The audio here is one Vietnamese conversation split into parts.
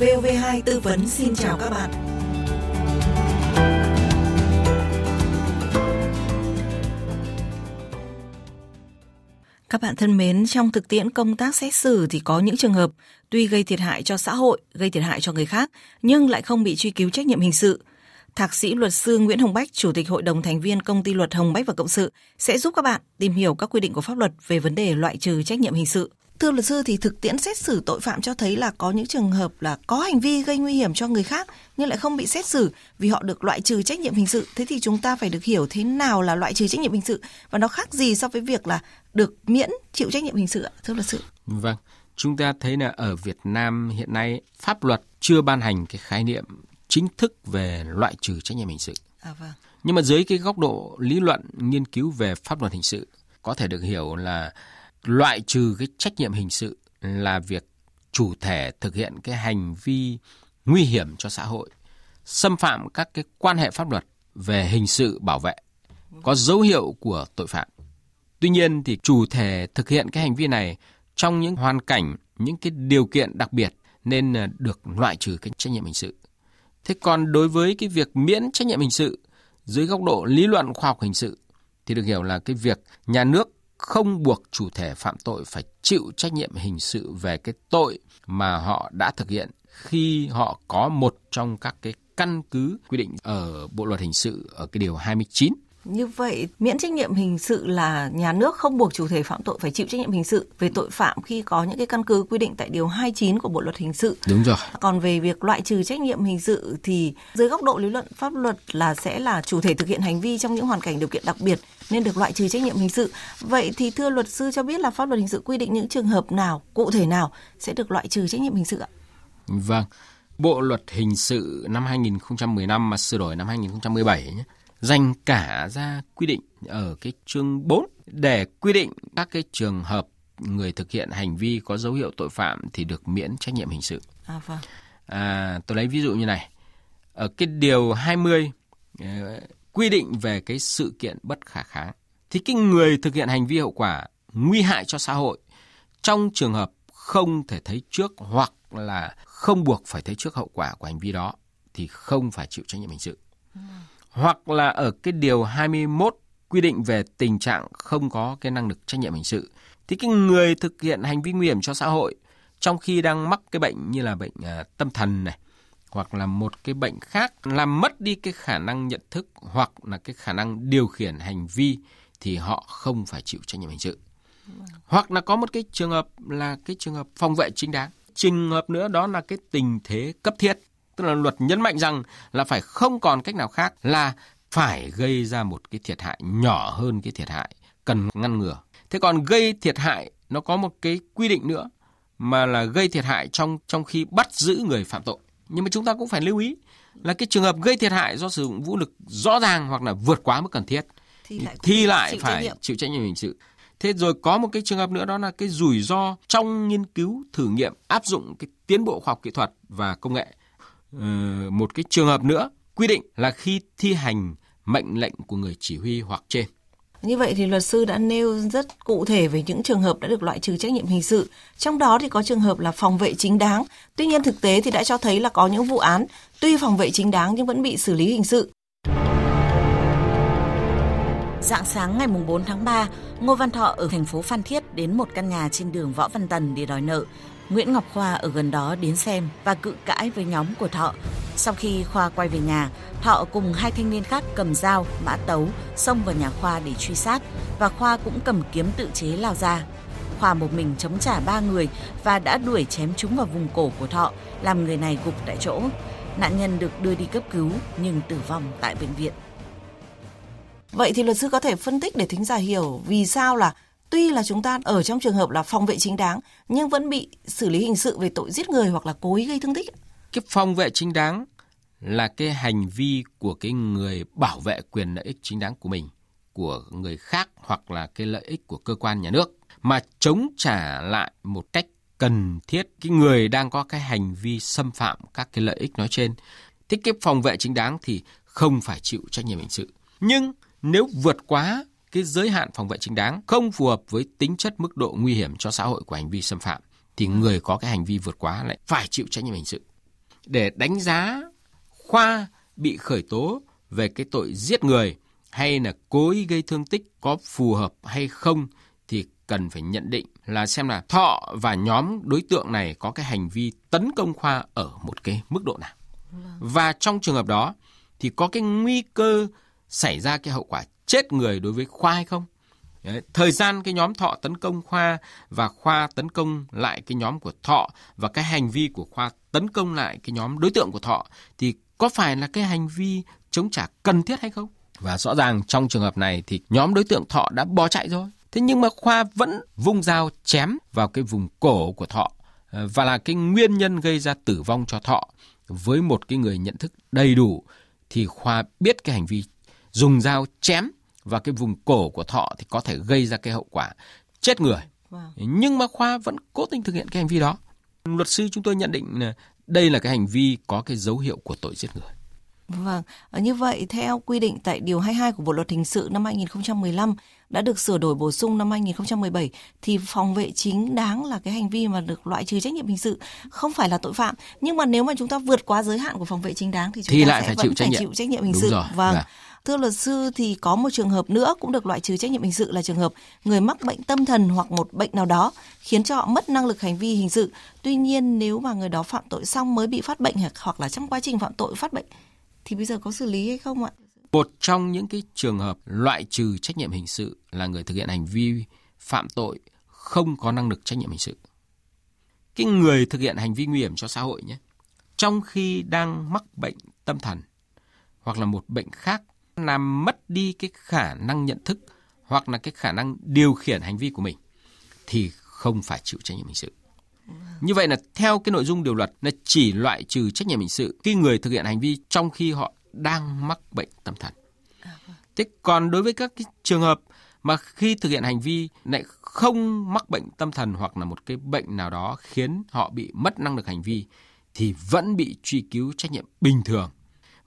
VV2 tư vấn xin chào các bạn. Các bạn thân mến, trong thực tiễn công tác xét xử thì có những trường hợp tuy gây thiệt hại cho xã hội, gây thiệt hại cho người khác, nhưng lại không bị truy cứu trách nhiệm hình sự. Thạc sĩ luật sư Nguyễn Hồng Bách, Chủ tịch Hội đồng thành viên Công ty Luật Hồng Bách và Cộng sự sẽ giúp các bạn tìm hiểu các quy định của pháp luật về vấn đề loại trừ trách nhiệm hình sự. Thưa luật sư thì thực tiễn xét xử tội phạm cho thấy là có những trường hợp là có hành vi gây nguy hiểm cho người khác nhưng lại không bị xét xử vì họ được loại trừ trách nhiệm hình sự. Thế thì chúng ta phải được hiểu thế nào là loại trừ trách nhiệm hình sự và nó khác gì so với việc là được miễn chịu trách nhiệm hình sự ạ, thưa luật sư? Vâng, chúng ta thấy là ở Việt Nam hiện nay pháp luật chưa ban hành cái khái niệm chính thức về loại trừ trách nhiệm hình sự. À vâng. Nhưng mà dưới cái góc độ lý luận nghiên cứu về pháp luật hình sự có thể được hiểu là loại trừ cái trách nhiệm hình sự là việc chủ thể thực hiện cái hành vi nguy hiểm cho xã hội, xâm phạm các cái quan hệ pháp luật về hình sự bảo vệ, có dấu hiệu của tội phạm. Tuy nhiên thì chủ thể thực hiện cái hành vi này trong những hoàn cảnh, những cái điều kiện đặc biệt nên được loại trừ cái trách nhiệm hình sự. Thế còn đối với cái việc miễn trách nhiệm hình sự dưới góc độ lý luận khoa học hình sự thì được hiểu là cái việc nhà nước không buộc chủ thể phạm tội phải chịu trách nhiệm hình sự về cái tội mà họ đã thực hiện khi họ có một trong các cái căn cứ quy định ở Bộ luật hình sự ở cái điều 29 như vậy, miễn trách nhiệm hình sự là nhà nước không buộc chủ thể phạm tội phải chịu trách nhiệm hình sự về tội phạm khi có những cái căn cứ quy định tại điều 29 của Bộ luật hình sự. Đúng rồi. Còn về việc loại trừ trách nhiệm hình sự thì dưới góc độ lý luận pháp luật là sẽ là chủ thể thực hiện hành vi trong những hoàn cảnh điều kiện đặc biệt nên được loại trừ trách nhiệm hình sự. Vậy thì thưa luật sư cho biết là pháp luật hình sự quy định những trường hợp nào, cụ thể nào sẽ được loại trừ trách nhiệm hình sự ạ? Vâng. Bộ luật hình sự năm 2015 mà sửa đổi năm 2017 nhé dành cả ra quy định ở cái chương 4 để quy định các cái trường hợp người thực hiện hành vi có dấu hiệu tội phạm thì được miễn trách nhiệm hình sự. À vâng. À, tôi lấy ví dụ như này. Ở cái điều 20 ờ, quy định về cái sự kiện bất khả kháng thì cái người thực hiện hành vi hậu quả nguy hại cho xã hội trong trường hợp không thể thấy trước hoặc là không buộc phải thấy trước hậu quả của hành vi đó thì không phải chịu trách nhiệm hình sự. Hoặc là ở cái điều 21 quy định về tình trạng không có cái năng lực trách nhiệm hình sự thì cái người thực hiện hành vi nguy hiểm cho xã hội, trong khi đang mắc cái bệnh như là bệnh à, tâm thần này, hoặc là một cái bệnh khác, làm mất đi cái khả năng nhận thức hoặc là cái khả năng điều khiển hành vi, thì họ không phải chịu trách nhiệm hình sự. Hoặc là có một cái trường hợp là cái trường hợp phòng vệ chính đáng. Trường hợp nữa đó là cái tình thế cấp thiết tức là luật nhấn mạnh rằng là phải không còn cách nào khác là phải gây ra một cái thiệt hại nhỏ hơn cái thiệt hại cần ngăn ngừa. Thế còn gây thiệt hại nó có một cái quy định nữa mà là gây thiệt hại trong trong khi bắt giữ người phạm tội. Nhưng mà chúng ta cũng phải lưu ý là cái trường hợp gây thiệt hại do sử dụng vũ lực rõ ràng hoặc là vượt quá mức cần thiết thì lại, thì lại chịu phải chịu trách nhiệm hình sự. Thế rồi có một cái trường hợp nữa đó là cái rủi ro trong nghiên cứu thử nghiệm áp dụng cái tiến bộ khoa học kỹ thuật và công nghệ một cái trường hợp nữa quy định là khi thi hành mệnh lệnh của người chỉ huy hoặc trên. Như vậy thì luật sư đã nêu rất cụ thể về những trường hợp đã được loại trừ trách nhiệm hình sự. Trong đó thì có trường hợp là phòng vệ chính đáng. Tuy nhiên thực tế thì đã cho thấy là có những vụ án tuy phòng vệ chính đáng nhưng vẫn bị xử lý hình sự. Dạng sáng ngày 4 tháng 3, Ngô Văn Thọ ở thành phố Phan Thiết đến một căn nhà trên đường Võ Văn Tần để đòi nợ. Nguyễn Ngọc Khoa ở gần đó đến xem và cự cãi với nhóm của Thọ. Sau khi Khoa quay về nhà, Thọ cùng hai thanh niên khác cầm dao, mã tấu, xông vào nhà Khoa để truy sát và Khoa cũng cầm kiếm tự chế lao ra. Khoa một mình chống trả ba người và đã đuổi chém chúng vào vùng cổ của Thọ, làm người này gục tại chỗ. Nạn nhân được đưa đi cấp cứu nhưng tử vong tại bệnh viện. Vậy thì luật sư có thể phân tích để thính giả hiểu vì sao là tuy là chúng ta ở trong trường hợp là phòng vệ chính đáng nhưng vẫn bị xử lý hình sự về tội giết người hoặc là cố ý gây thương tích. Cái phòng vệ chính đáng là cái hành vi của cái người bảo vệ quyền lợi ích chính đáng của mình, của người khác hoặc là cái lợi ích của cơ quan nhà nước mà chống trả lại một cách cần thiết cái người đang có cái hành vi xâm phạm các cái lợi ích nói trên. Thế cái phòng vệ chính đáng thì không phải chịu trách nhiệm hình sự. Nhưng nếu vượt quá cái giới hạn phòng vệ chính đáng không phù hợp với tính chất mức độ nguy hiểm cho xã hội của hành vi xâm phạm thì người có cái hành vi vượt quá lại phải chịu trách nhiệm hình sự. Để đánh giá Khoa bị khởi tố về cái tội giết người hay là cố ý gây thương tích có phù hợp hay không thì cần phải nhận định là xem là Thọ và nhóm đối tượng này có cái hành vi tấn công Khoa ở một cái mức độ nào. Và trong trường hợp đó thì có cái nguy cơ xảy ra cái hậu quả chết người đối với Khoa hay không? Đấy, thời gian cái nhóm Thọ tấn công Khoa và Khoa tấn công lại cái nhóm của Thọ và cái hành vi của Khoa tấn công lại cái nhóm đối tượng của Thọ thì có phải là cái hành vi chống trả cần thiết hay không? Và rõ ràng trong trường hợp này thì nhóm đối tượng Thọ đã bỏ chạy rồi. Thế nhưng mà Khoa vẫn vung dao chém vào cái vùng cổ của Thọ ờ, và là cái nguyên nhân gây ra tử vong cho Thọ với một cái người nhận thức đầy đủ thì Khoa biết cái hành vi dùng dao chém vào cái vùng cổ của Thọ thì có thể gây ra cái hậu quả chết người. Wow. Nhưng mà Khoa vẫn cố tình thực hiện cái hành vi đó. Luật sư chúng tôi nhận định là đây là cái hành vi có cái dấu hiệu của tội giết người. Vâng, như vậy theo quy định tại Điều 22 của Bộ Luật Hình sự năm 2015 đã được sửa đổi bổ sung năm 2017 thì phòng vệ chính đáng là cái hành vi mà được loại trừ trách nhiệm hình sự không phải là tội phạm nhưng mà nếu mà chúng ta vượt quá giới hạn của phòng vệ chính đáng thì chúng thì ta lại sẽ phải chịu trách nhiệm. chịu trách nhiệm hình Đúng sự. Rồi. Vâng. Dạ. Thưa luật sư thì có một trường hợp nữa cũng được loại trừ trách nhiệm hình sự là trường hợp người mắc bệnh tâm thần hoặc một bệnh nào đó khiến cho họ mất năng lực hành vi hình sự. Tuy nhiên nếu mà người đó phạm tội xong mới bị phát bệnh hoặc là trong quá trình phạm tội phát bệnh thì bây giờ có xử lý hay không ạ? Một trong những cái trường hợp loại trừ trách nhiệm hình sự là người thực hiện hành vi phạm tội không có năng lực trách nhiệm hình sự. Cái người thực hiện hành vi nguy hiểm cho xã hội nhé, trong khi đang mắc bệnh tâm thần hoặc là một bệnh khác làm mất đi cái khả năng nhận thức hoặc là cái khả năng điều khiển hành vi của mình thì không phải chịu trách nhiệm hình sự. Như vậy là theo cái nội dung điều luật là chỉ loại trừ trách nhiệm hình sự khi người thực hiện hành vi trong khi họ đang mắc bệnh tâm thần. Thế còn đối với các cái trường hợp mà khi thực hiện hành vi lại không mắc bệnh tâm thần hoặc là một cái bệnh nào đó khiến họ bị mất năng lực hành vi thì vẫn bị truy cứu trách nhiệm bình thường.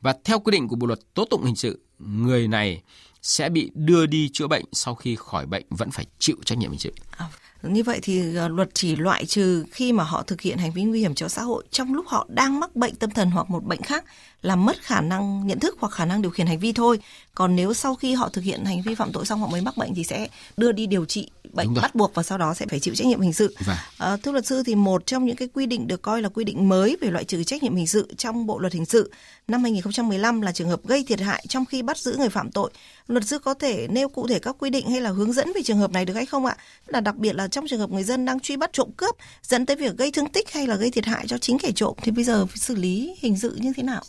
Và theo quy định của Bộ luật tố tụng hình sự, người này sẽ bị đưa đi chữa bệnh sau khi khỏi bệnh vẫn phải chịu trách nhiệm hình sự. À, như vậy thì à, luật chỉ loại trừ khi mà họ thực hiện hành vi nguy hiểm cho xã hội trong lúc họ đang mắc bệnh tâm thần hoặc một bệnh khác làm mất khả năng nhận thức hoặc khả năng điều khiển hành vi thôi. Còn nếu sau khi họ thực hiện hành vi phạm tội xong họ mới mắc bệnh thì sẽ đưa đi điều trị bệnh bắt buộc và sau đó sẽ phải chịu trách nhiệm hình sự. Vâng. À, thưa luật sư thì một trong những cái quy định được coi là quy định mới về loại trừ trách nhiệm hình sự trong Bộ luật hình sự năm 2015 là trường hợp gây thiệt hại trong khi bắt giữ người phạm tội. Luật sư có thể nêu cụ thể các quy định hay là hướng dẫn về trường hợp này được hay không ạ? Là đặc biệt là trong trường hợp người dân đang truy bắt trộm cướp dẫn tới việc gây thương tích hay là gây thiệt hại cho chính kẻ trộm thì bây giờ xử lý hình sự như thế nào?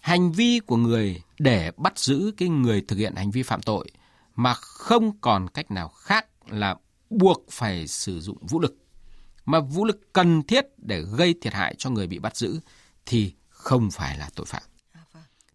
Hành vi của người để bắt giữ cái người thực hiện hành vi phạm tội mà không còn cách nào khác là buộc phải sử dụng vũ lực mà vũ lực cần thiết để gây thiệt hại cho người bị bắt giữ thì không phải là tội phạm.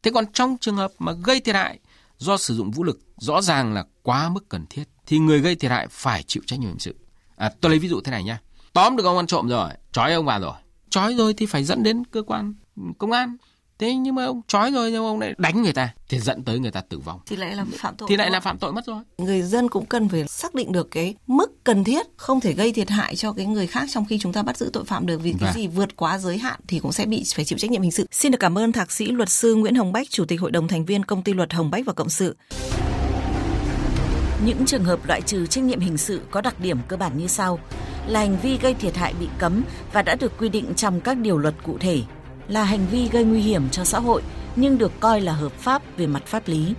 Thế còn trong trường hợp mà gây thiệt hại do sử dụng vũ lực rõ ràng là quá mức cần thiết thì người gây thiệt hại phải chịu trách nhiệm hình sự. À, tôi lấy ví dụ thế này nha. Tóm được ông ăn trộm rồi, trói ông vào rồi. Trói rồi thì phải dẫn đến cơ quan công an thế nhưng mà ông trói rồi nhưng ông lại đánh người ta thì dẫn tới người ta tử vong. Thì lại là phạm tội thì lại là phạm tội mất rồi. Người dân cũng cần phải xác định được cái mức cần thiết không thể gây thiệt hại cho cái người khác trong khi chúng ta bắt giữ tội phạm được vì cái Vâng. gì vượt quá giới hạn thì cũng sẽ bị phải chịu trách nhiệm hình sự. Xin được cảm ơn thạc sĩ luật sư Nguyễn Hồng Bách chủ tịch hội đồng thành viên công ty luật Hồng Bách và cộng sự. Những trường hợp loại trừ trách nhiệm hình sự có đặc điểm cơ bản như sau: là hành vi gây thiệt hại bị cấm và đã được quy định trong các điều luật cụ thể, là hành vi gây nguy hiểm cho xã hội nhưng được coi là hợp pháp về mặt pháp lý,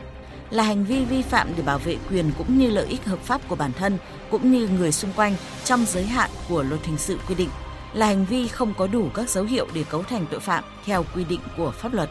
là hành vi vi phạm để bảo vệ quyền cũng như lợi ích hợp pháp của bản thân cũng như người xung quanh trong giới hạn của luật hình sự quy định, là hành vi không có đủ các dấu hiệu để cấu thành tội phạm theo quy định của pháp luật.